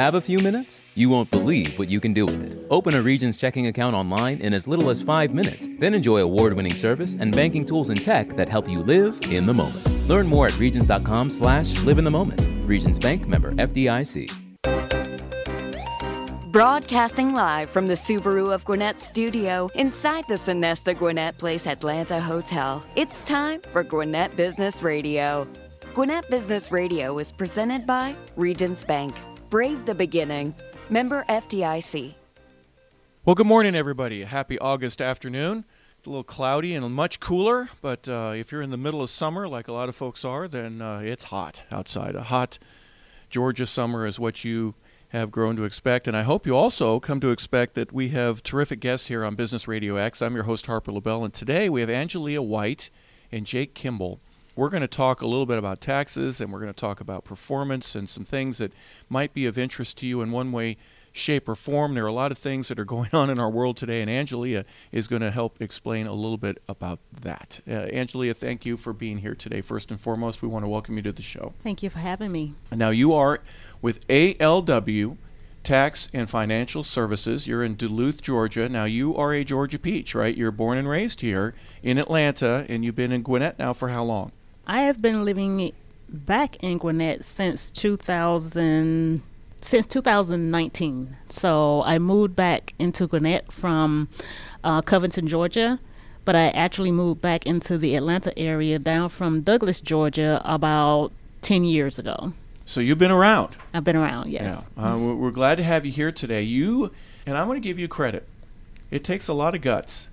Have a few minutes? You won't believe what you can do with it. Open a Regions checking account online in as little as five minutes, then enjoy award winning service and banking tools and tech that help you live in the moment. Learn more at Regions.com slash live in the moment. Regions Bank member FDIC. Broadcasting live from the Subaru of Gwinnett studio inside the Sonesta Gwinnett Place Atlanta Hotel. It's time for Gwinnett Business Radio. Gwinnett Business Radio is presented by Regions Bank. Brave the beginning. Member FDIC. Well, good morning, everybody. Happy August afternoon. It's a little cloudy and much cooler, but uh, if you're in the middle of summer, like a lot of folks are, then uh, it's hot outside. A hot Georgia summer is what you have grown to expect. And I hope you also come to expect that we have terrific guests here on Business Radio X. I'm your host, Harper LaBelle, and today we have Angelia White and Jake Kimbel. We're going to talk a little bit about taxes and we're going to talk about performance and some things that might be of interest to you in one way, shape, or form. There are a lot of things that are going on in our world today, and Angelia is going to help explain a little bit about that. Uh, Angelia, thank you for being here today. First and foremost, we want to welcome you to the show. Thank you for having me. Now, you are with ALW Tax and Financial Services. You're in Duluth, Georgia. Now, you are a Georgia peach, right? You're born and raised here in Atlanta, and you've been in Gwinnett now for how long? I have been living back in Gwinnett since 2000 since 2019. So I moved back into Gwinnett from uh, Covington, Georgia, but I actually moved back into the Atlanta area down from Douglas, Georgia, about 10 years ago. So you've been around. I've been around, yes. Yeah. Uh, we're glad to have you here today. You, and I'm going to give you credit. It takes a lot of guts,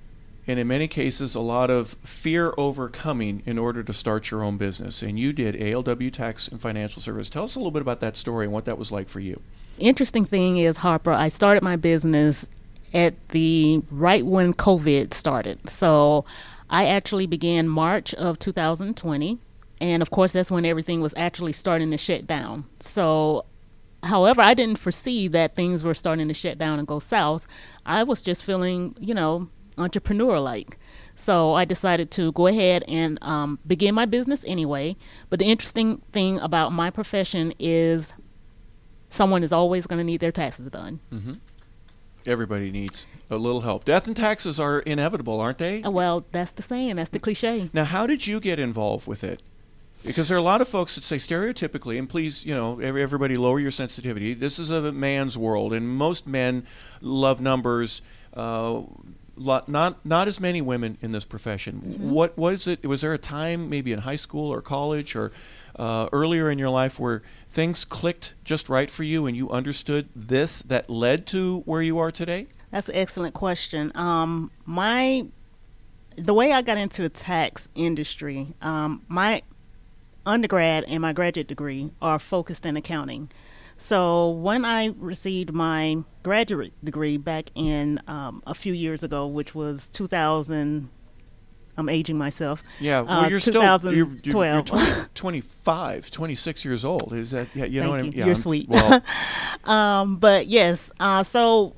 and in many cases, a lot of fear overcoming in order to start your own business. And you did ALW Tax and Financial Service. Tell us a little bit about that story and what that was like for you. Interesting thing is, Harper, I started my business at the right when COVID started. So I actually began March of 2020 and of course, that's when everything was actually starting to shut down. So, however, I didn't foresee that things were starting to shut down and go south. I was just feeling, you know, entrepreneur like. So I decided to go ahead and um, begin my business anyway. But the interesting thing about my profession is someone is always going to need their taxes done. Mm-hmm. Everybody needs a little help. Death and taxes are inevitable, aren't they? Well, that's the saying. That's the cliche. Now, how did you get involved with it? Because there are a lot of folks that say stereotypically, and please, you know, everybody lower your sensitivity. This is a man's world, and most men love numbers. Uh, not not as many women in this profession. Mm-hmm. What was it? Was there a time, maybe in high school or college or uh, earlier in your life, where things clicked just right for you, and you understood this that led to where you are today? That's an excellent question. Um, my the way I got into the tax industry, um, my undergrad and my graduate degree are focused in accounting. So when I received my graduate degree back in um, a few years ago, which was 2000, I'm aging myself. Yeah, well, uh, you're still you're, you're, you're 20, 25, 26 years old. Is that yeah? You Thank know what you. I mean? Yeah, you're I'm, sweet. Well, um, but yes, uh, so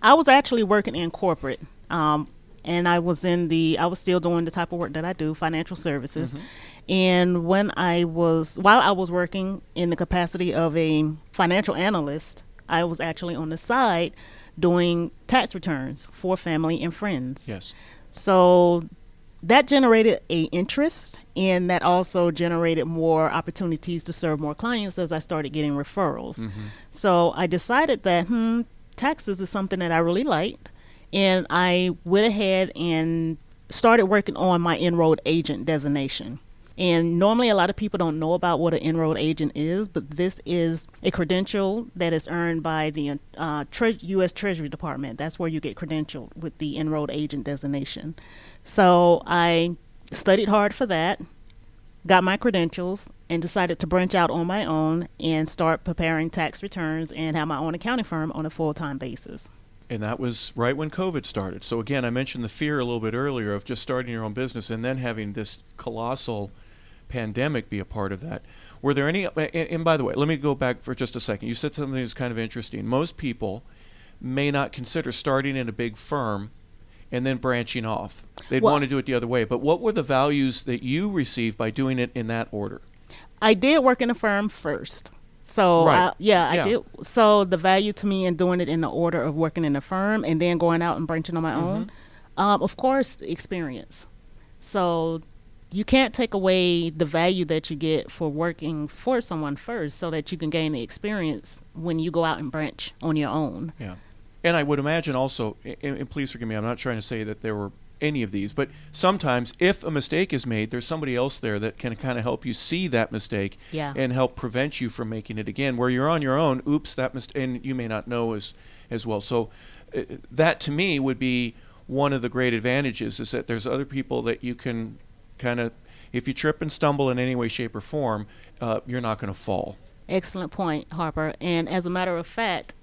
I was actually working in corporate. Um, and I was in the I was still doing the type of work that I do, financial services. Mm-hmm. And when I was while I was working in the capacity of a financial analyst, I was actually on the side doing tax returns for family and friends. Yes. So that generated a interest and that also generated more opportunities to serve more clients as I started getting referrals. Mm-hmm. So I decided that hmm taxes is something that I really liked and I went ahead and started working on my enrolled agent designation. And normally, a lot of people don't know about what an enrolled agent is, but this is a credential that is earned by the uh, Tre- U.S. Treasury Department. That's where you get credentialed with the enrolled agent designation. So I studied hard for that, got my credentials, and decided to branch out on my own and start preparing tax returns and have my own accounting firm on a full time basis and that was right when COVID started. So again, I mentioned the fear a little bit earlier of just starting your own business and then having this colossal pandemic be a part of that. Were there any? And, by the way, let me go back for just a second. You said something that's kind of interesting. Most people may not consider starting in a big firm and then branching off. They'd well, want to do it the other way. But what were the values that you received by doing it in that order? I did work in a firm first. So Right. I, yeah, Yeah. I did. So the value to me in doing it in the order of working in a firm and then going out and branching on my own, um, of course, experience. So you can't take away the value that you get for working for someone first, so that you can gain the experience when you go out and branch on your own. Yeah. And I would imagine also, and, and please forgive me, I'm not trying to say that there were any of these, but sometimes if a mistake is made, there's somebody else there that can kind of help you see that mistake Yeah. and help prevent you from making it again. Where you're on your own, oops, that mistake, and you may not know as, as well. So uh, that to me would be one of the great advantages is that there's other people that you can kind of, if you trip and stumble in any way, shape, or form, uh, you're not going to fall. Excellent point, Harper. And as a matter of fact,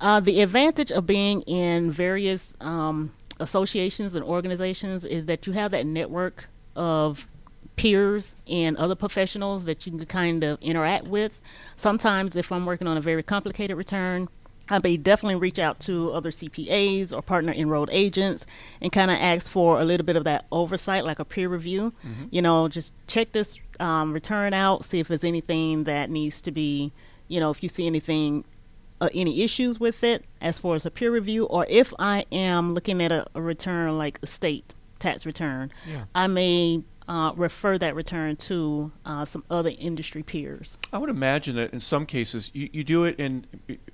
uh, the advantage of being in various um, associations and organizations is that you have that network of peers and other professionals that you can kind of interact with. Sometimes, if I'm working on a very complicated return, I may definitely reach out to other CPAs or partner enrolled agents and kind of ask for a little bit of that oversight, like a peer review. You know, just check this um, return out, see if there's anything that needs to be, you know, if you see anything, uh, any issues with it as far as a peer review, or if I am looking at a, a return like a state tax return, Yeah. I may uh, refer that return to uh, some other industry peers. I would imagine that in some cases you, you do it and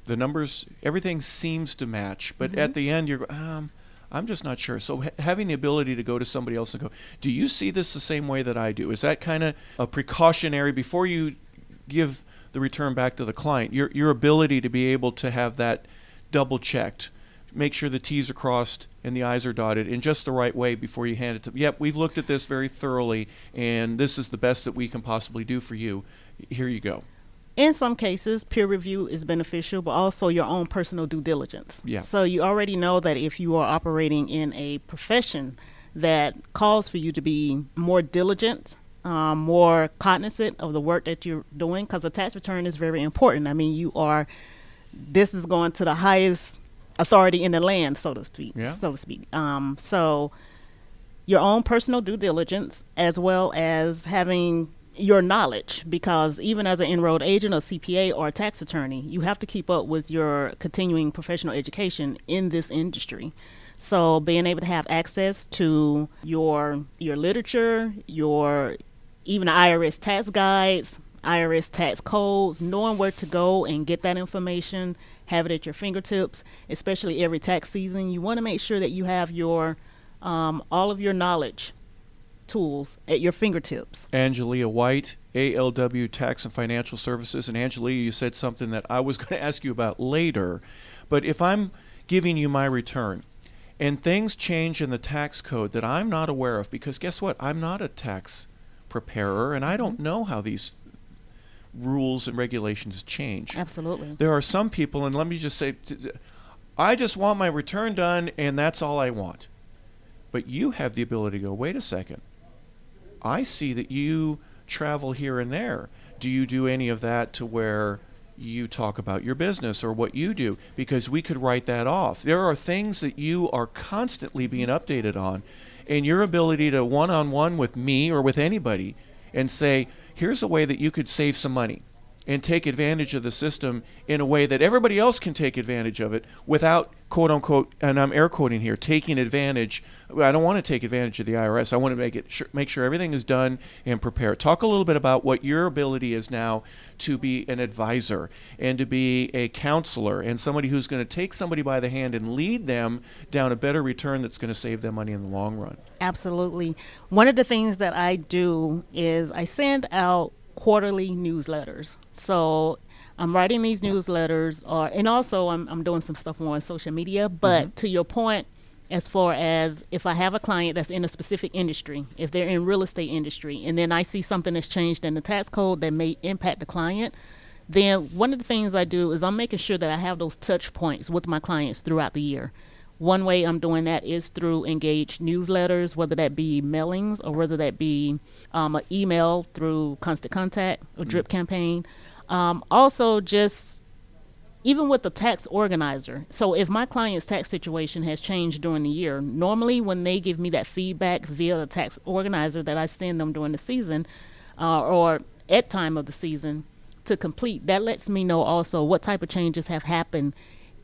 the numbers, everything seems to match, but at the end you're, um, I'm just not sure. So ha- having the ability to go to somebody else and go, do you see this the same way that I do? Is that kind of a precautionary before you give the return back to the client? Your your ability to be able to have that double checked. Make sure the T's are crossed and the I's are dotted in just the right way before you hand it to. Yep, we've looked at this very thoroughly, and this is the best that we can possibly do for you. Here you go. In some cases, peer review is beneficial, but also your own personal due diligence. Yeah. So you already know that if you are operating in a profession that calls for you to be more diligent, um, more cognizant of the work that you're doing, because a tax return is very important. I mean, you are. This is going to the highest authority in the land, so to speak. Yeah. So to speak. Um, so your own personal due diligence as well as having your knowledge because even as an enrolled agent or CPA or a tax attorney, you have to keep up with your continuing professional education in this industry. So being able to have access to your your literature, your even the IRS tax guides, IRS tax codes, knowing where to go and get that information, have it at your fingertips, especially every tax season. You want to make sure that you have your um, all of your knowledge tools at your fingertips. Angelia White, ALW Tax and Financial Services. And Angelia, you said something that I was going to ask you about later. But if I'm giving you my return and things change in the tax code that I'm not aware of, because guess what? I'm not a tax preparer and I don't mm-hmm. know how these rules and regulations change. Absolutely. There are some people, and let me just say, I just want my return done, and that's all I want. But you have the ability to go, wait a second. I see that you travel here and there. Do you do any of that to where you talk about your business or what you do? Because we could write that off. There are things that you are constantly being updated on, and your ability to one on one with me or with anybody and say, here's a way that you could save some money and take advantage of the system in a way that everybody else can take advantage of it without quote unquote and I'm air quoting here taking advantage. I don't want to take advantage of the IRS I want to make it sure, make sure everything is done and prepared. Talk a little bit about what your ability is now to be an advisor and to be a counselor and somebody who's going to take somebody by the hand and lead them down a better return that's going to save them money in the long run. Absolutely. One of the things that I do is I send out quarterly newsletters. So I'm writing these newsletters, or and also I'm I'm doing some stuff on social media. But mm-hmm. to your point, as far as if I have a client that's in a specific industry, if they're in real estate industry, and then I see something that's changed in the tax code that may impact the client, then one of the things I do is I'm making sure that I have those touch points with my clients throughout the year. One way I'm doing that is through engaged newsletters, whether that be mailings or whether that be um, an email through Constant Contact or Drip Campaign. Um, also, just even with the tax organizer. So, if my client's tax situation has changed during the year, normally when they give me that feedback via the tax organizer that I send them during the season uh, or at time of the season, to complete, that lets me know also what type of changes have happened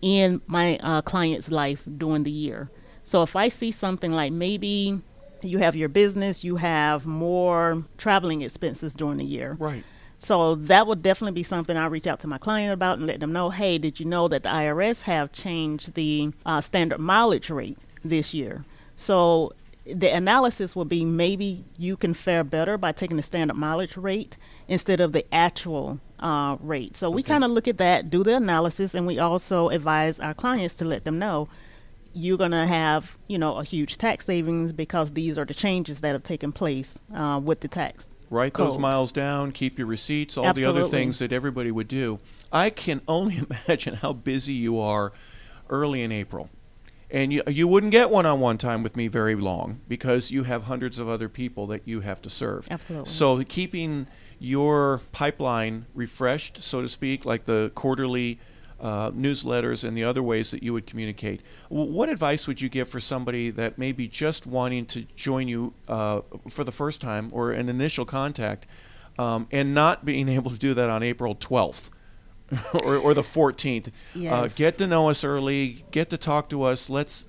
in my uh, client's life during the year. So if I see something like maybe you have your business, you have more traveling expenses during the year. Right. So that would definitely be something I reach out to my client about and let them know, hey, did you know that the IRS have changed the uh, standard mileage rate this year? So the analysis will be maybe you can fare better by taking the standard mileage rate instead of the actual uh, rate. So we kind of look at that, do the analysis, and we also advise our clients to let them know you're going to have, you know, a huge tax savings because these are the changes that have taken place uh, with the tax. Write those miles down, keep your receipts, all the other things that everybody would do. I can only imagine how busy you are early in April. And you, you wouldn't get one on one time with me very long because you have hundreds of other people that you have to serve. Absolutely. So keeping your pipeline refreshed, so to speak, like the quarterly uh, newsletters and the other ways that you would communicate. W- what advice would you give for somebody that may be just wanting to join you uh, for the first time or an initial contact um, and not being able to do that on April 12th? or, or the 14th. Uh, get to know us early. Get to talk to us. Let's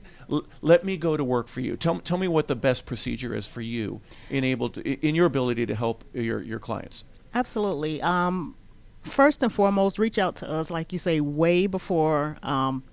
let me go to work for you. Tell, tell me what the best procedure is for you in able to, in your ability to help your, your clients. Absolutely. Um, first and foremost, reach out to us, like you say, way before um,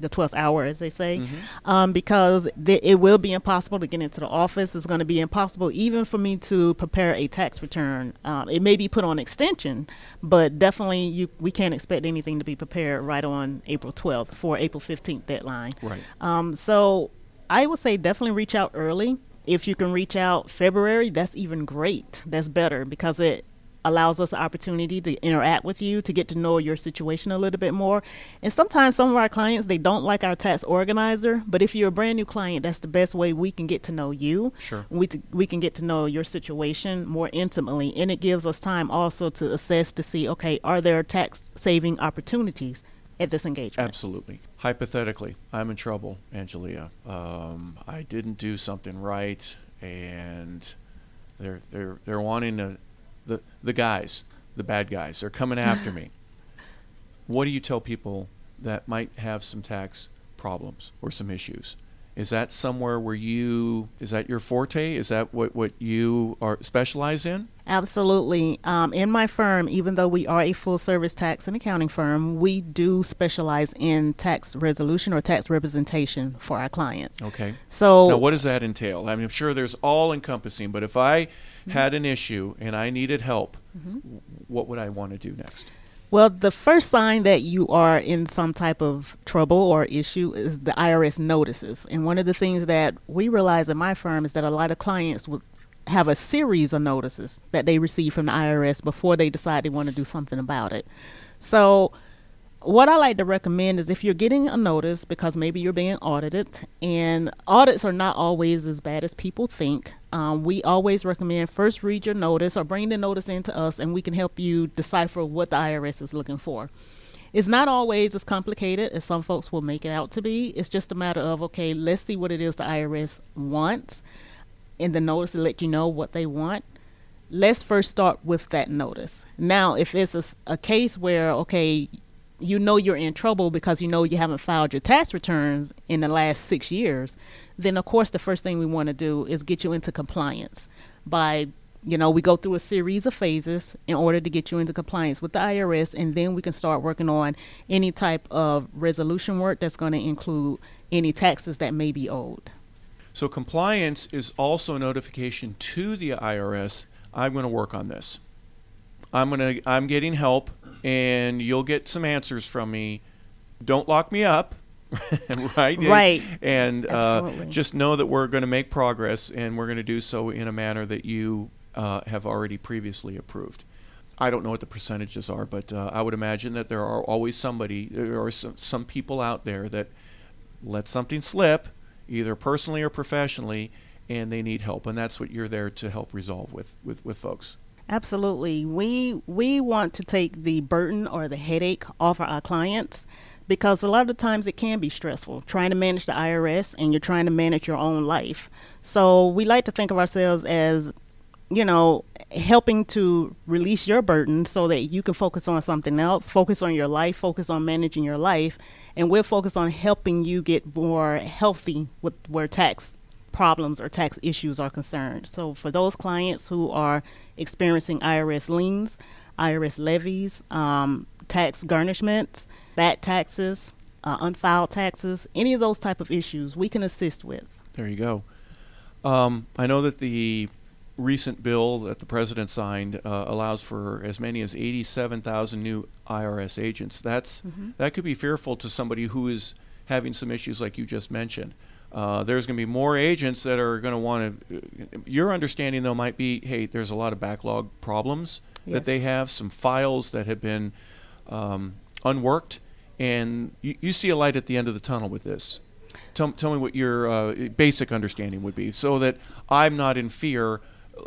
the 12th hour, as they say, um, because th- it will be impossible to get into the office. It's going to be impossible even for me to prepare a tax return. Um, it may be put on extension, but definitely you, we can't expect anything to be prepared right on April 12th for April 15th deadline. Right. Um, so I would say definitely reach out early. If you can reach out February, that's even great. That's better because it allows us the opportunity to interact with you, to get to know your situation a little bit more. And sometimes some of our clients they don't like our tax organizer, but if you're a brand new client, that's the best way we can get to know you. Sure. We t- we can get to know your situation more intimately, and it gives us time also to assess to see, okay, are there tax saving opportunities at this engagement? Absolutely. Hypothetically, I'm in trouble, Angelia. Um, I didn't do something right, and they're they're they're wanting to, the the guys, the bad guys, they're coming after me. What do you tell people that might have some tax problems or some issues? Is that somewhere where you is that your forte? Is that what what you are specialize in? Absolutely. Um, in my firm, even though we are a full service tax and accounting firm, we do specialize in tax resolution or tax representation for our clients. Okay. So, Now, what does that entail? I mean, I'm sure there's all encompassing, but if I had an issue and I needed help, w- what would I want to do next? Well, the first sign that you are in some type of trouble or issue is the IRS notices. And one of the things that we realize in my firm is that a lot of clients would have a series of notices that they receive from the IRS before they decide they want to do something about it. So, what I like to recommend is if you're getting a notice because maybe you're being audited, and audits are not always as bad as people think. Um, we always recommend first read your notice or bring the notice into us, and we can help you decipher what the IRS is looking for. It's not always as complicated as some folks will make it out to be. It's just a matter of okay, let's see what it is the IRS wants, and the notice to let you know what they want let's first start with that notice. Now, if it's a case where, okay, you know you're in trouble because you know you haven't filed your tax returns in the last six years, then of course the first thing we want to do is get you into compliance by you know, we go through a series of phases in order to get you into compliance with the IRS, and then we can start working on any type of resolution work that's going to include any taxes that may be owed. So compliance is also notification to the IRS. I'm going to work on this. I'm going to I'm getting help and you'll get some answers from me. Don't lock me up. right? Right. And uh, just know that we're going to make progress and we're going to do so in a manner that you uh, have already previously approved. I don't know what the percentages are, but uh, I would imagine that there are always somebody, there are some, some people out there that let something slip, either personally or professionally, and they need help, and that's what you're there to help resolve with with, with folks. Absolutely. We we want to take the burden or the headache off of our clients because a lot of times it can be stressful trying to manage the IRS and you're trying to manage your own life. So we like to think of ourselves as you know, helping to release your burden so that you can focus on something else, focus on your life, focus on managing your life, and we're focused on helping you get more healthy with where tax problems or tax issues are concerned. So for those clients who are experiencing IRS liens, IRS levies, um, tax garnishments, back taxes, uh, unfiled taxes, any of those type of issues, we can assist with. There you go. Um, I know that the recent bill that the president signed uh, allows for as many as 87,000 new IRS agents. That's Mm-hmm. that could be fearful to somebody who is having some issues like you just mentioned. Uh, there's going to be more agents that are going to want to. Your understanding though might be, hey, there's a lot of backlog problems that they have, some files that have been um, unworked, and you, you see a light at the end of the tunnel with this. Tell, tell me what your uh, basic understanding would be, so that I'm not in fear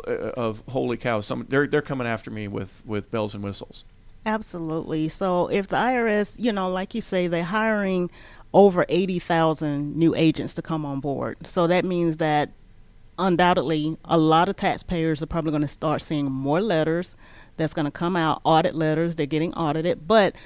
uh, of holy cow. Some they're they're coming after me with with bells and whistles. Absolutely. So if the IRS, you know, like you say, they're hiring over 80,000 new agents to come on board. So that means that undoubtedly a lot of taxpayers are probably going to start seeing more letters that's going to come out, audit letters, they're getting audited, but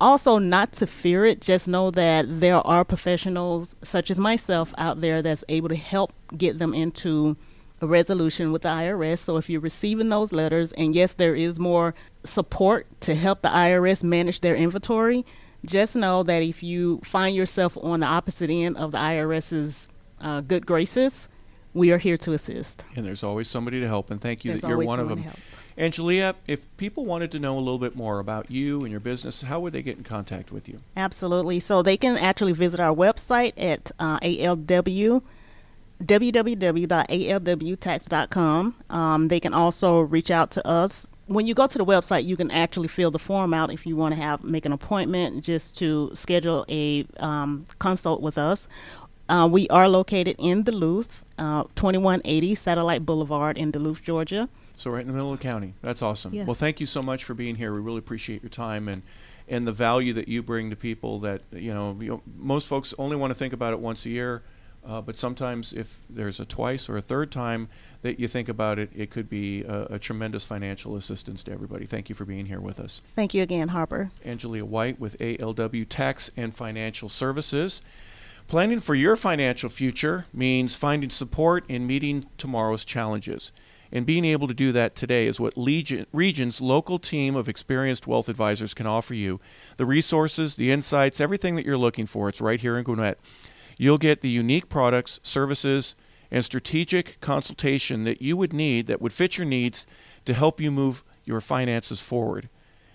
also not to fear it, just know that there are professionals such as myself out there that's able to help get them into a resolution with the IRS. So if you're receiving those letters, and yes, there is more support to help the IRS manage their inventory, just know that if you find yourself on the opposite end of the IRS's uh, good graces, we are here to assist. And there's always somebody to help. And thank you There's that you're one of them. to help. Angelia, if people wanted to know a little bit more about you and your business, how would they get in contact with you? Absolutely. So they can actually visit our website at uh, ALW www.alwtax.com. Um, they can also reach out to us. When you go to the website, you can actually fill the form out if you want to have make an appointment just to schedule a um, consult with us. Uh, we are located in Duluth, uh, 2180 Satellite Boulevard in Duluth, Georgia. So right in the middle of the county. That's awesome. Yes. Well, thank you so much for being here. We really appreciate your time and and the value that you bring to people. That you know, you know most folks only want to think about it once a year, uh, but sometimes if there's a twice or a third time that you think about it, it could be a, a tremendous financial assistance to everybody. Thank you for being here with us. Thank you again, Harper. Angelia White with ALW Tax and Financial Services. Planning for your financial future means finding support in meeting tomorrow's challenges. And being able to do that today is what Legion, Region's local team of experienced wealth advisors can offer you. The resources, the insights, everything that you're looking for, it's right here in Gwinnett. You'll get the unique products, services, and strategic consultation that you would need that would fit your needs to help you move your finances forward.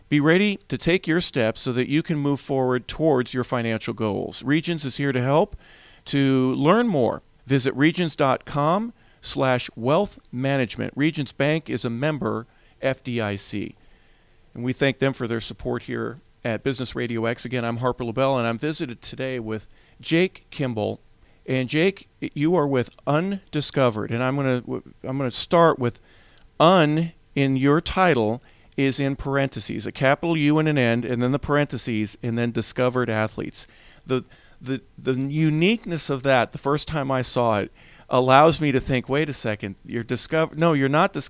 Be ready to take your steps so that you can move forward towards your financial goals. Regions is here to help. To learn more, visit regions.com slash wealth management. Regions Bank is a member FDIC. And we thank them for their support here at Business Radio X. Again, I'm Harper LaBelle, and I'm visited today with Jake Kimbel. And Jake, you are with Undiscovered, and I'm gonna I'm gonna start with un in your title is in parentheses, a capital U and an N, and then the parentheses, and then discovered athletes. The the the uniqueness of that, the first time I saw it, allows me to think. Wait a second, you're discover. No, you're not. Dis-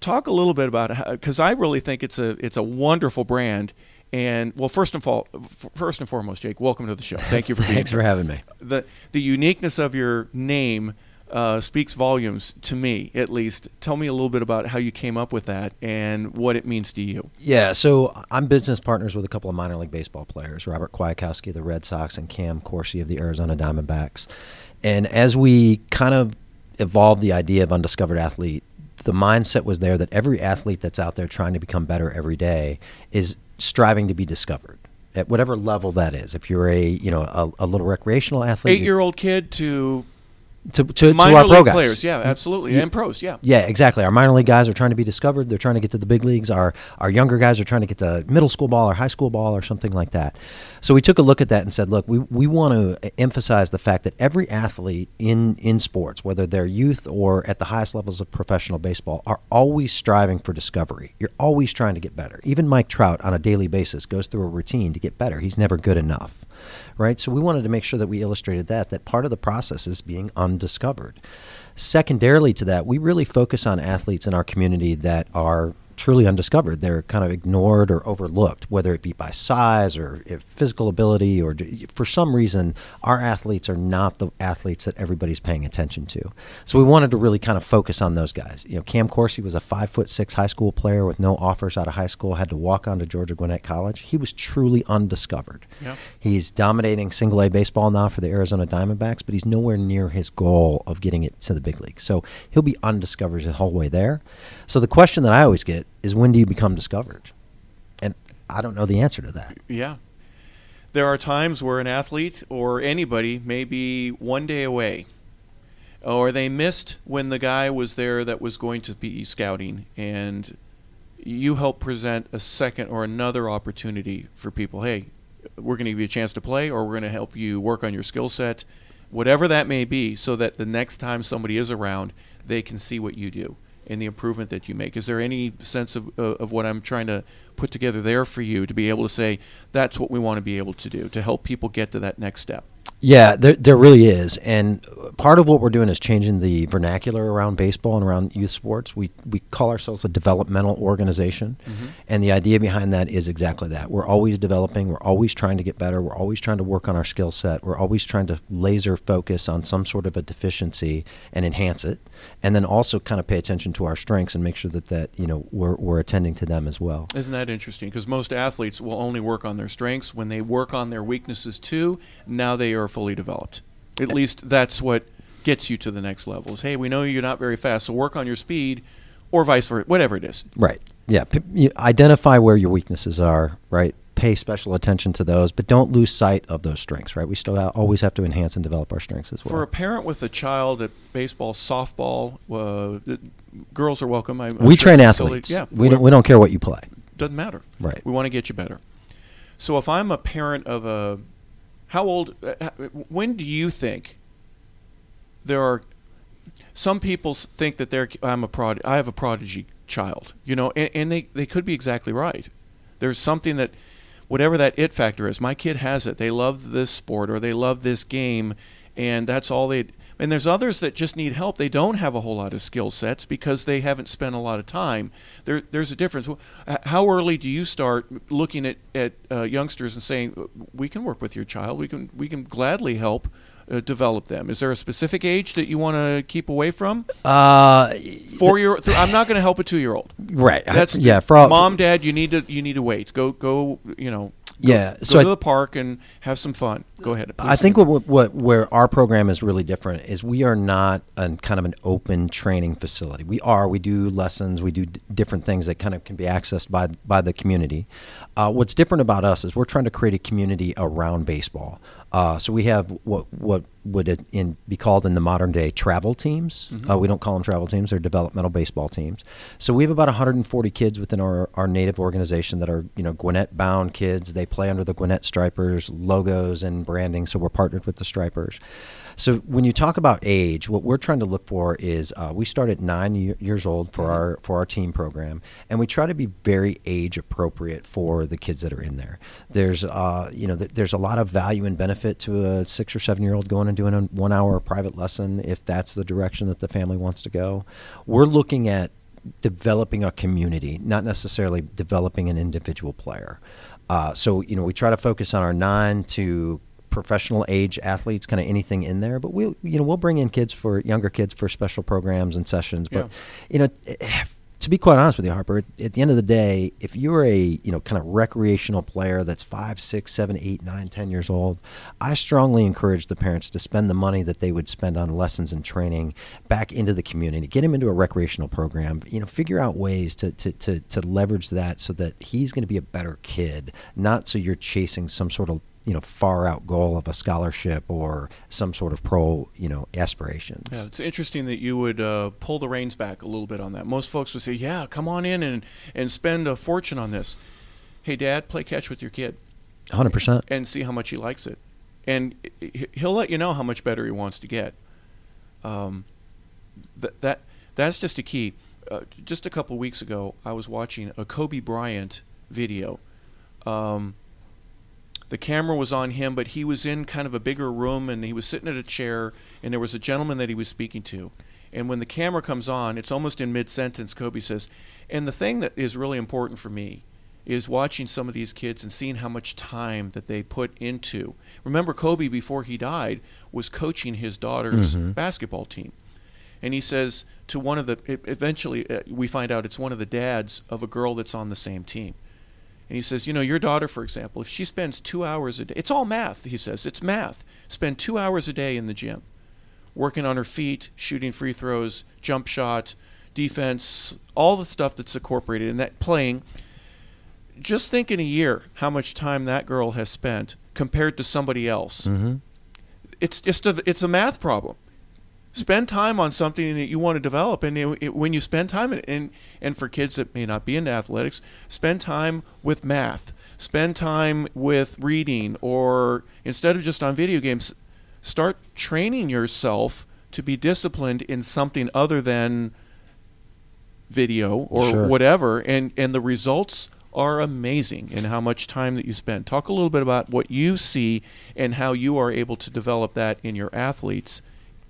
talk a little bit about because I really think it's a it's a wonderful brand. And well, first of all, first and foremost, Jake, welcome to the show. Thank you for being Thanks here for having me. the the uniqueness of your name uh, speaks volumes to me, at least. Tell me a little bit about how you came up with that and what it means to you. Yeah, so I'm business partners with a couple of minor league baseball players, Robert Kwiatkowski of the Red Sox and Cam Corsi of the Arizona Diamondbacks. And as we kind of evolved the idea of undiscovered athlete, the mindset was there that every athlete that's out there trying to become better every day is striving to be discovered at whatever level that is. If you're a you know a, a little recreational athlete, Eight year old kid to to, to, to our pro league guys. players, yeah, absolutely, Yeah. and pros, yeah. Yeah, exactly. Our minor league guys are trying to be discovered. They're trying to get to the big leagues. Our our younger guys are trying to get to middle school ball or high school ball or something like that. So we took a look at that and said, look, we, we want to emphasize the fact that every athlete in in sports, whether they're youth or at the highest levels of professional baseball, are always striving for discovery. You're always trying to get better. Even Mike Trout on a daily basis goes through a routine to get better. He's never good enough. Right? So we wanted to make sure that we illustrated that that part of the process is being undiscovered. Secondarily to that, we really focus on athletes in our community that are truly undiscovered. They're kind of ignored or overlooked, whether it be by size or eh, physical ability, or for some reason, our athletes are not the athletes that everybody's paying attention to. So we wanted to really kind of focus on those guys. You know, Cam Corsi was a five foot six high school player with no offers out of high school, had to walk on to Georgia Gwinnett College. He was truly undiscovered. Yep. He's dominating single A baseball now for the Arizona Diamondbacks, but he's nowhere near his goal of getting it to the big league. So he'll be undiscovered the whole way there. So the question that I always get is when do you become discovered? And I don't know the answer to that. Yeah. There are times where an athlete or anybody may be one day away, or they missed when the guy was there that was going to be scouting, and you help present a second or another opportunity for people. Hey, we're going to give you a chance to play, or we're going to help you work on your skill set, whatever that may be, so that the next time somebody is around, they can see what you do and the improvement that you make. Is there any sense of, uh, of what I'm trying to put together there for you to be able to say that's what we want to be able to do to help people get to that next step? Yeah, there, there really is. And part of what we're doing is changing the vernacular around baseball and around youth sports. We, we call ourselves a developmental organization. Mm-hmm. And the idea behind that is exactly that. We're always developing, we're always trying to get better, we're always trying to work on our skill set, we're always trying to laser focus on some sort of a deficiency and enhance it. And then also kind of pay attention to our strengths and make sure that, that you know, we're, we're attending to them as well. Isn't that interesting? Because most athletes will only work on their strengths. When they work on their weaknesses too, now they are fully developed. At least that's what gets you to the next level. Is hey, we know you're not very fast, so work on your speed, or vice versa, whatever it is. Right. Yeah. P- identify where your weaknesses are. Right. Pay special attention to those, but don't lose sight of those strengths. Right. We still ha- always have to enhance and develop our strengths as well. For a parent with a child at baseball, softball, uh, girls are welcome. I'm, we train athletes. Yeah. We don't. We don't care what you play. Doesn't matter. Right. We want to get you better. So if I'm a parent of a how old? Uh, when do you think there are? Some people think that they're. I'm a prod. I have a prodigy child. You know, and, and they they could be exactly right. There's something that, whatever that it factor is, my kid has it. They love this sport or they love this game, and that's all they. And there's others that just need help. They don't have a whole lot of skill sets because they haven't spent a lot of time. There, there's a difference. How early do you start looking at, at uh, youngsters and saying, "We can work with your child. We can we can gladly help uh, develop them"? Is there a specific age that you want to keep away from? Uh, Four year. Th- I'm not going to help a two year old. Right. That's yeah. For all, mom, dad, you need to you need to wait. Go go. You know yeah, go so to I, the park and have some fun. Go ahead. I think what, what where our program is really different is we are not a kind of an open training facility. We are. We do lessons. We do d- different things that kind of can be accessed by by the community. Uh, what's different about us is we're trying to create a community around baseball. Uh, so we have what what would in, be called in the modern day travel teams. Mm-hmm. Uh, we don't call them travel teams; they're developmental baseball teams. So we have about 140 kids within our, our native organization that are you know Gwinnett bound kids. They play under the Gwinnett Stripers logos and branding, so we're partnered with the Stripers. So when you talk about age, what we're trying to look for is uh, we start at nine years old for mm-hmm. our for our team program, and we try to be very age appropriate for the kids that are in there. There's uh, you know th- there's a lot of value and benefit to a six or seven year old going and doing a one hour private lesson if that's the direction that the family wants to go. We're looking at developing a community, not necessarily developing an individual player. Uh, so you know we try to focus on our nine to professional age athletes, kind of anything in there. But we'll you know we'll bring in kids for younger kids for special programs and sessions. But yeah. you know. To be quite honest with you, Harper, at the end of the day, if you're a you know kind of recreational player that's five, six, seven, eight, nine, ten years old, I strongly encourage the parents to spend the money that they would spend on lessons and training back into the community. Get him into a recreational program. You know, figure out ways to to to, to leverage that so that he's going to be a better kid, not so you're chasing some sort of you know far out goal of a scholarship or some sort of pro you know aspirations. Yeah, it's interesting that you would uh, pull the reins back a little bit on that. Most folks would say, "Yeah, come on in and and spend a fortune on this." Hey, Dad, play catch with your kid. Hundred percent. And see how much he likes it, and he'll let you know how much better he wants to get. Um, that that that's just a key. Uh, just a couple weeks ago, I was watching a Kobe Bryant video. Um, the camera was on him, but he was in kind of a bigger room and he was sitting at a chair, and there was a gentleman that he was speaking to. And when the camera comes on, it's almost in mid sentence, Kobe says, and the thing that is really important for me is watching some of these kids and seeing how much time that they put into. Remember, Kobe, before he died, was coaching his daughter's Mm-hmm. basketball team. And he says to one of the, eventually uh, we find out it's one of the dads of a girl that's on the same team. And he says, you know, your daughter, for example, if she spends two hours a day, it's all math, he says, it's math. Spend two hours a day in the gym, working on her feet, shooting free throws, jump shot, defense, all the stuff that's incorporated in that playing. Just think in a year how much time that girl has spent compared to somebody else. Mm-hmm. It's just a, it's a math problem. Spend time on something that you want to develop, and it, it- when you spend time in, and and for kids that may not be into athletics, spend time with math. Spend time with reading, or instead of just on video games, start training yourself to be disciplined in something other than video or Sure. whatever and and the results are amazing in how much time that you spend talk a little bit about what you see and how you are able to develop that in your athletes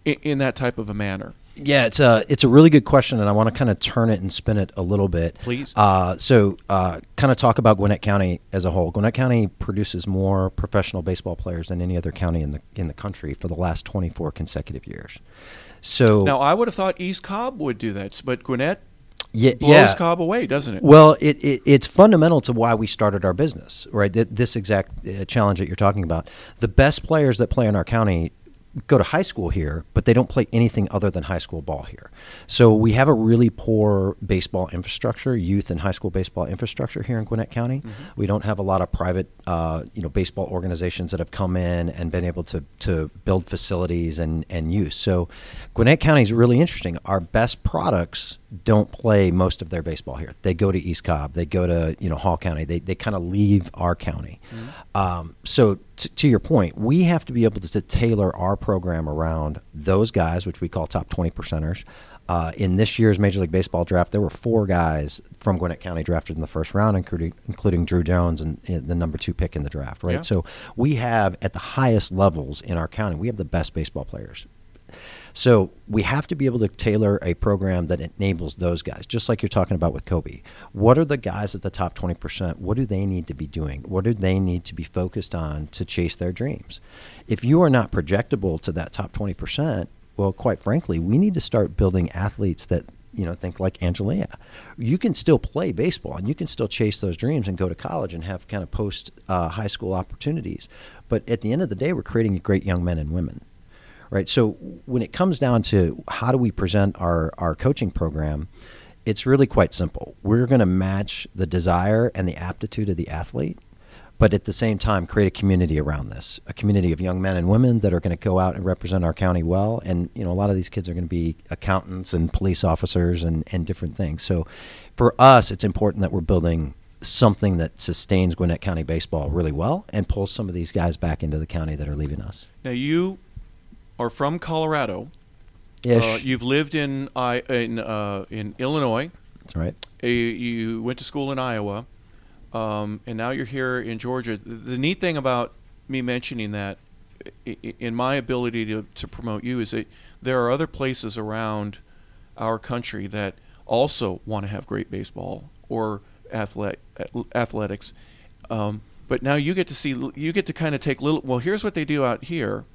in, in that type of a manner Yeah, it's a it's a really good question, and I want to kind of turn it and spin it a little bit. Please. Uh, so, uh, kind of talk about Gwinnett County as a whole. Gwinnett County produces more professional baseball players than any other county in the in the country for the last 24 consecutive years. So, now i would have thought east cobb would do that but gwinnett yeah, blows yeah. cobb away doesn't it Well, it, it, it's fundamental to why we started our business, right? This exact uh, challenge that you're talking about. The best players that play in our county go to high school here, but they don't play anything other than high school ball here. So we have a really poor baseball infrastructure, youth and high school baseball infrastructure here in Gwinnett County. We don't have a lot of private, uh, you know, baseball organizations that have come in and been able to to build facilities and and use. So Gwinnett County is really interesting. Our best products don't play most of their baseball here. They go to East Cobb. They go to you know Hall County. They they kind of leave our county. Um, so t- to your point, we have to be able to, to tailor our program around those guys, which we call top twenty percenters. Uh, in this year's Major League Baseball draft, there were four guys from Gwinnett County drafted in the first round, including including Druw Jones and, and the number two pick in the draft. Right. Yeah. So we have at the highest levels in our county, we have the best baseball players. So we have to be able to tailor a program that enables those guys, just like you're talking about with Kobe. What are the guys at the top 20%? What do they need to be doing? What do they need to be focused on to chase their dreams? If you are not projectable to that top 20%, well, quite frankly, we need to start building athletes that you know think like Angelia. You can still play baseball and you can still chase those dreams and go to college and have kind of post uh, high school opportunities. But at the end of the day, we're creating great young men and women right? So when it comes down to how do we present our, our coaching program, it's really quite simple. We're going to match the desire and the aptitude of the athlete, but at the same time create a community around this, a community of young men and women that are going to go out and represent our county well. And you know, a lot of these kids are going to be accountants and police officers and, and different things. So for us, it's important that we're building something that sustains Gwinnett County baseball really well and pulls some of these guys back into the county that are leaving us. now you are from colorado Ish. Uh, you've lived in I in uh, in illinois That's right. Uh, you went to school in Iowa, um, and now you're here in Georgia. The, the neat thing about me mentioning that, in my ability to, to promote you, is that there are other places around our country that also want to have great baseball or athlet, athletics. Um, but now you get to see, you get to kind of take little. Well, here's what they do out here,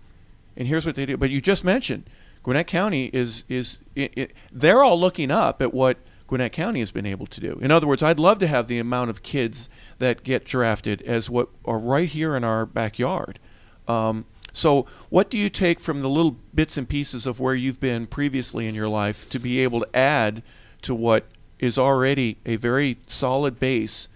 and here's what they do. But you just mentioned Gwinnett County is is it, it, they're all looking up at what Gwinnett County has been able to do. In other words, I'd love to have the amount of kids that get drafted as what are right here in our backyard. Um, so, what do you take from the little bits and pieces of where you've been previously in your life to be able to add to what is already a very solid base,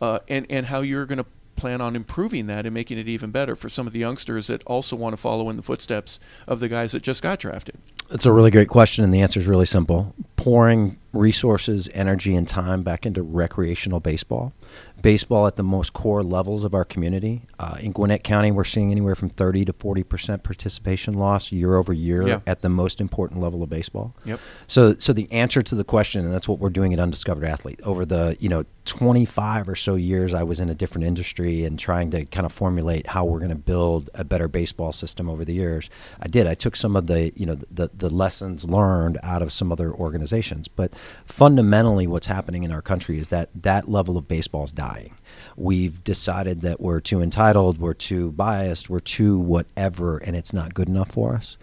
uh, and and how you're going to plan on improving that and making it even better for some of the youngsters that also want to follow in the footsteps of the guys that just got drafted? It's a really great question, and the answer is really simple. Pouring resources, energy, and time back into recreational baseball. Baseball at the most core levels of our community. Uh, in Gwinnett County, we're seeing anywhere from 30 to 40% participation loss year over year Yeah. at the most important level of baseball. Yep. So, so the answer to the question, and that's what we're doing at Undiscovered Athlete over the you know 25 or so years I was in a different industry and trying to kind of formulate how we're going to build a better baseball system over the years. I did. I took some of the, you know, the the lessons learned out of some other organizations, but fundamentally what's happening in our country is that that level of baseball is dying. We've decided that we're too entitled, we're too biased, we're too whatever and it's not good enough for us.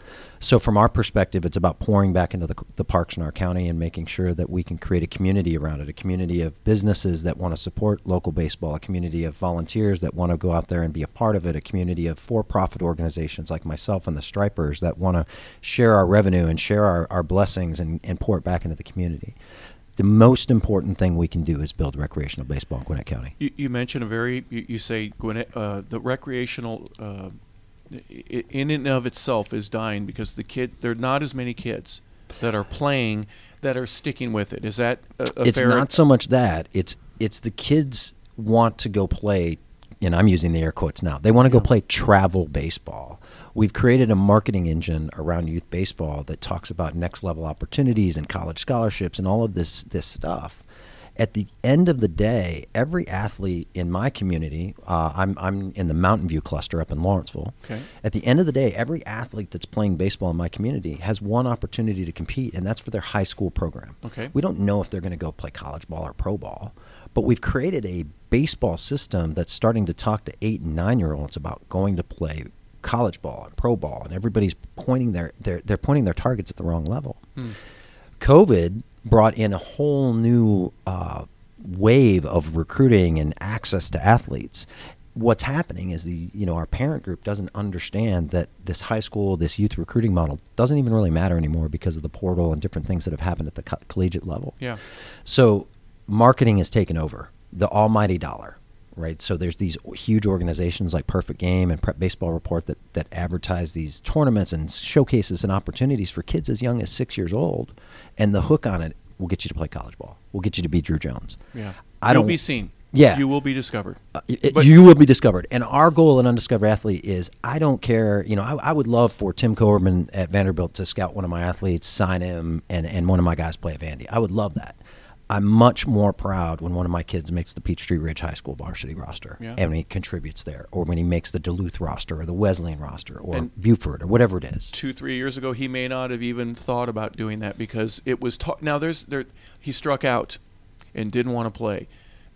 So, from our perspective, it's about pouring back into the, the, parks in our county and making sure that we can create a community around it a community of businesses that want to support local baseball, a community of volunteers that want to go out there and be a part of it, a community of for profit organizations like myself and the Stripers that want to share our revenue and share our, our blessings and, and pour it back into the community the most important thing we can do is build recreational baseball in Gwinnett County. You, you mentioned a very, you, you say Gwinnett, uh, the recreational uh, in and of itself is dying because the kid there are not as many kids that are playing that are sticking with it. Is that a, a it's not so much that it's it's the kids want to go play, and I'm using the air quotes now. They want to go play travel baseball. We've created a marketing engine around youth baseball that talks about next level opportunities and college scholarships and all of this this stuff at the end of the day, every athlete in my community, uh, I'm, I'm in the Mountain View cluster up in Lawrenceville. Okay. At the end of the day, every athlete that's playing baseball in my community has one opportunity to compete, and that's for their high school program. Okay. We don't know if they're going to go play college ball or pro ball, but we've created a baseball system that's starting to talk to eight and nine year olds about going to play college ball and pro ball, and everybody's pointing their they're, they're pointing their targets at the wrong level. Hmm. COVID brought in a whole new uh, wave of recruiting and access to athletes. What's happening is the you know our parent group doesn't understand that this high school, this youth recruiting model doesn't even really matter anymore because of the portal and different things that have happened at the co- collegiate level. Yeah. So marketing has taken over the almighty dollar right? So there's these huge organizations like Perfect Game and Prep Baseball Report that that advertise these tournaments and showcases and opportunities for kids as young as six years old, and the hook on it will get you to play college ball. We'll get you to be Druw Jones. Yeah, I You'll don't be seen. Yeah, you will be discovered. Uh, it, you will be discovered. And our goal at Undiscovered Athlete is I don't care. You know, I, I would love for Tim Coberman at Vanderbilt to scout one of my athletes, sign him, and and one of my guys play at Vandy. I would love that. I'm much more proud when one of my kids makes the Peachtree Ridge High School varsity roster yeah. and he contributes there, or when he makes the Duluth roster or the Wesleyan roster or and Buford or whatever it is. Two, three years ago, he may not have even thought about doing that because it was ta- now there's there he struck out and didn't want to play,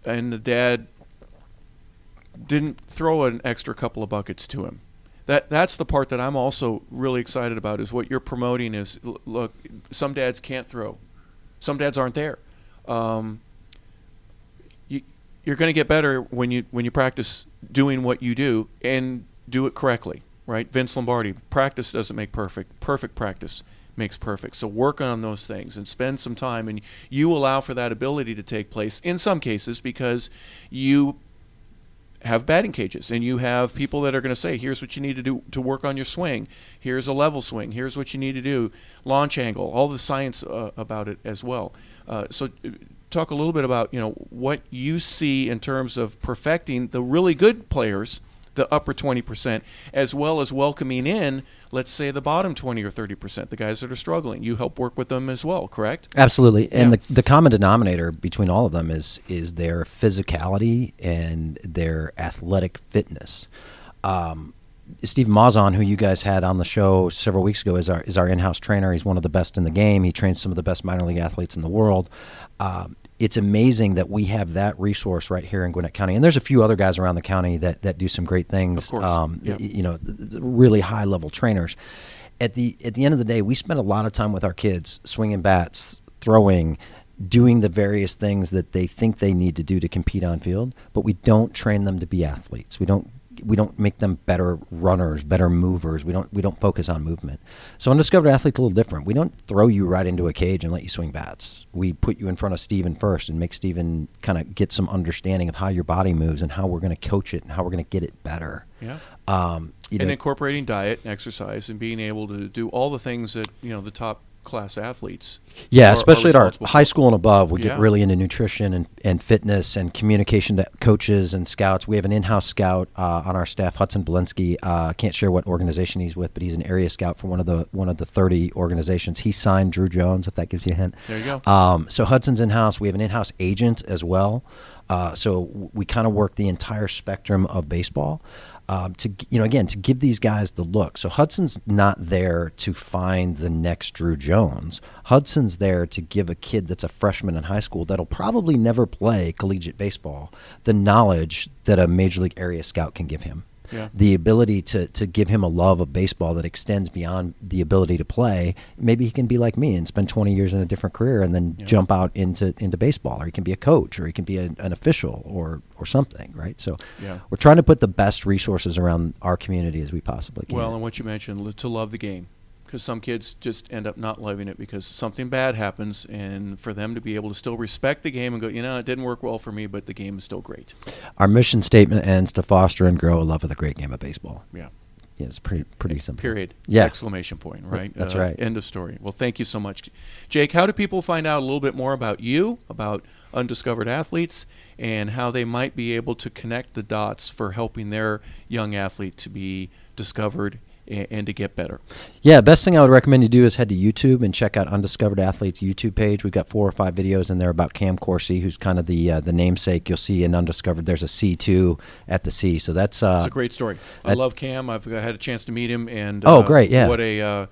and the dad didn't throw an extra couple of buckets to him. That that's the part that I'm also really excited about is what you're promoting is look some dads can't throw, some dads aren't there um, you, you're going to get better when you when you practice doing what you do and do it correctly, right? Vince Lombardi, practice doesn't make perfect. Perfect practice makes perfect. So work on those things and spend some time and you allow for that ability to take place in some cases because you have batting cages and you have people that are going to say here's what you need to do to work on your swing here's a level swing here's what you need to do launch angle all the science uh, about it as well uh, so uh, talk a little bit about you know what you see in terms of perfecting the really good players the upper 20% as well as welcoming in let's say the bottom 20 or 30% the guys that are struggling. You help work with them as well correct? Absolutely. And yeah. the, the common denominator between all of them is is their physicality and their athletic fitness. Um, Steve Mazon, who you guys had on the show several weeks ago, is our is our in-house trainer. He's one of the best in the game. He trains some of the best minor league athletes in the world. Um, it's amazing that we have that resource right here in Gwinnett County, and there's a few other guys around the county that that do some great things. Of course, um, yeah. you know, really high level trainers. At the at the end of the day, we spend a lot of time with our kids swinging bats, throwing, doing the various things that they think they need to do to compete on field, but we don't train them to be athletes. We don't we don't make them better runners, better movers. We don't we don't focus on movement. So undiscovered athletes a little different. We don't throw you right into a cage and let you swing bats. We put you in front of Steven first and make Steven kind of get some understanding of how your body moves and how we're going to coach it and how we're going to get it better. Yeah. Um, and know, incorporating diet and exercise and being able to do all the things that you know the top class athletes. Yeah, are- are especially at our high school and above, we Yeah. get really into nutrition and, and fitness and communication to coaches and scouts. We have an in-house scout uh, on our staff, Hudson Belinsky. Uh, can't share what organization he's with, but he's an area scout for one of the one of the 30 organizations. He signed Druw Jones, if that gives you a hint. There you go. Um, so Hudson's in-house. We have an in-house agent as well. Uh, so we kind of work the entire spectrum of baseball. Um, to you know, again, to give these guys the look. So Hudson's not there to find the next Druw Jones. Hudson's there to give a kid that's a freshman in high school that'll probably never play collegiate baseball the knowledge that a major league area scout can give him Yeah. the ability to to give him a love of baseball that extends beyond the ability to play. Maybe he can be like me and spend 20 years in a different career and then Yeah. jump out into into baseball, or he can be a coach, or he can be a, an official, or or something, right? So Yeah. we're trying to put the best resources around our community as we possibly can. Well, and what you mentioned, to love the game. Because some kids just end up not loving it because something bad happens, and for them to be able to still respect the game and go, you know, it didn't work well for me, but the game is still great. our mission statement ends to foster and grow a love of the great game of baseball. Yeah. Yeah, it's pretty pretty simple. Period. Yeah. Exclamation point. Right. Uh, That's right. End of story. Well, thank you so much, Jake. How do people find out a little bit more about you, about undiscovered athletes, and how they might be able to connect the dots for helping their young athlete to be discovered and, and to get better? Yeah, best thing I would recommend you do is head to YouTube and check out Undiscovered Athletes YouTube page. We've got four or five videos in there about Cam Corsi, who's kind of the uh, the namesake. You'll see in Undiscovered, there's a C two at the C, so that's uh, It's a great story. I love Cam. I've uh, had a chance to meet him, and Oh, uh, great, yeah. what a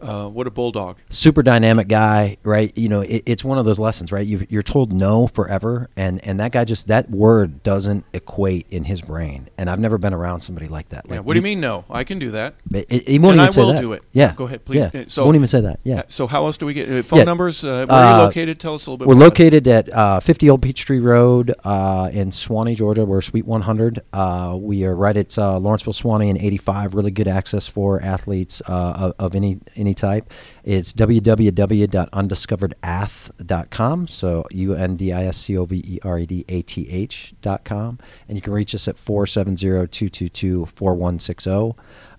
uh, uh, what a bulldog. super dynamic guy, right? You know, it, it's one of those lessons, right? you you're told no forever, and and that guy just that word doesn't equate in his brain. And I've never been around somebody like that. Yeah, what do you mean? No, I can do that. It, it- he won't And even I say will that. do it. Yeah, Go ahead, please. Yeah, Uh, so- won't even say that. Yeah. So how else do we get uh, phone Yeah. numbers? Uh, where are you Uh, located? Tell us a little bit. We're more about that. located at uh, 50 Old Peachtree Road uh, in Suwanee, Georgia. We're Suite 100. Uh, we are right at uh, Lawrenceville, Suwanee, and 85. Really good access for athletes uh, of, of any any type. It's www.undiscoveredath.com. So U N D I S C O V E R E D A T H dot com, and you can reach us at 470-222-4160.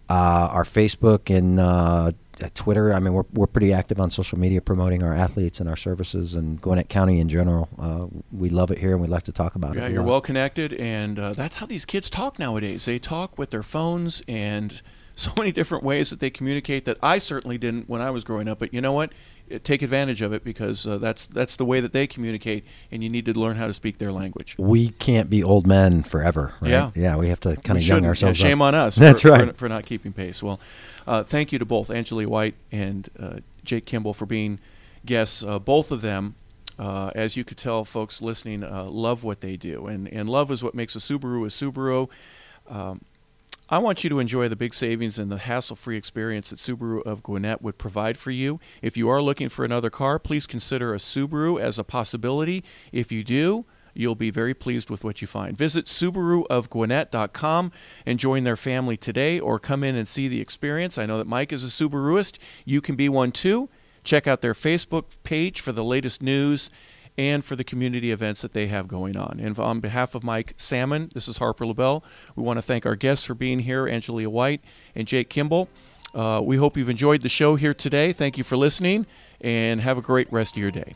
Uh, our Facebook and uh, uh, Twitter. I mean, we're, we're pretty active on social media promoting our athletes and our services and Gwinnett County in general. Uh, we love it here and we like to talk about it. Yeah, you're well connected, and uh, that's how these kids talk nowadays. They talk with their phones and so many different ways that they communicate that I certainly didn't when I was growing up. But you know what? Uh, Take advantage of it because uh, that's that's the way that they communicate, and you need to learn how to speak their language. We can't be old men forever, right? Yeah. Yeah, we have to kind of young shouldn't. Yeah, ourselves shame up. on us. That's for, right. for, for not keeping pace. Well, uh, thank you to both Angelia White and uh, Jake Kimbel for being guests. Uh, both of them, uh, as you could tell, folks listening, uh, love what they do, and and love is what makes a Subaru a Subaru. Um, I want you to enjoy the big savings and the hassle-free experience that Subaru of Gwinnett would provide for you. If you are looking for another car, please consider a Subaru as a possibility. If you do, you'll be very pleased with what you find. Visit SubaruofGwinnett.com and join their family today or come in and see the experience. I know that Mike is a Subaruist. You can be one too. Check out their Facebook page for the latest news and for the community events that they have going on. And on behalf of Mike Salmon, this is Harper LaBelle. We want to thank our guests for being here, Angelia White and Jake Kimbel. Uh, we hope you've enjoyed the show here today. Thank you for listening, and have a great rest of your day.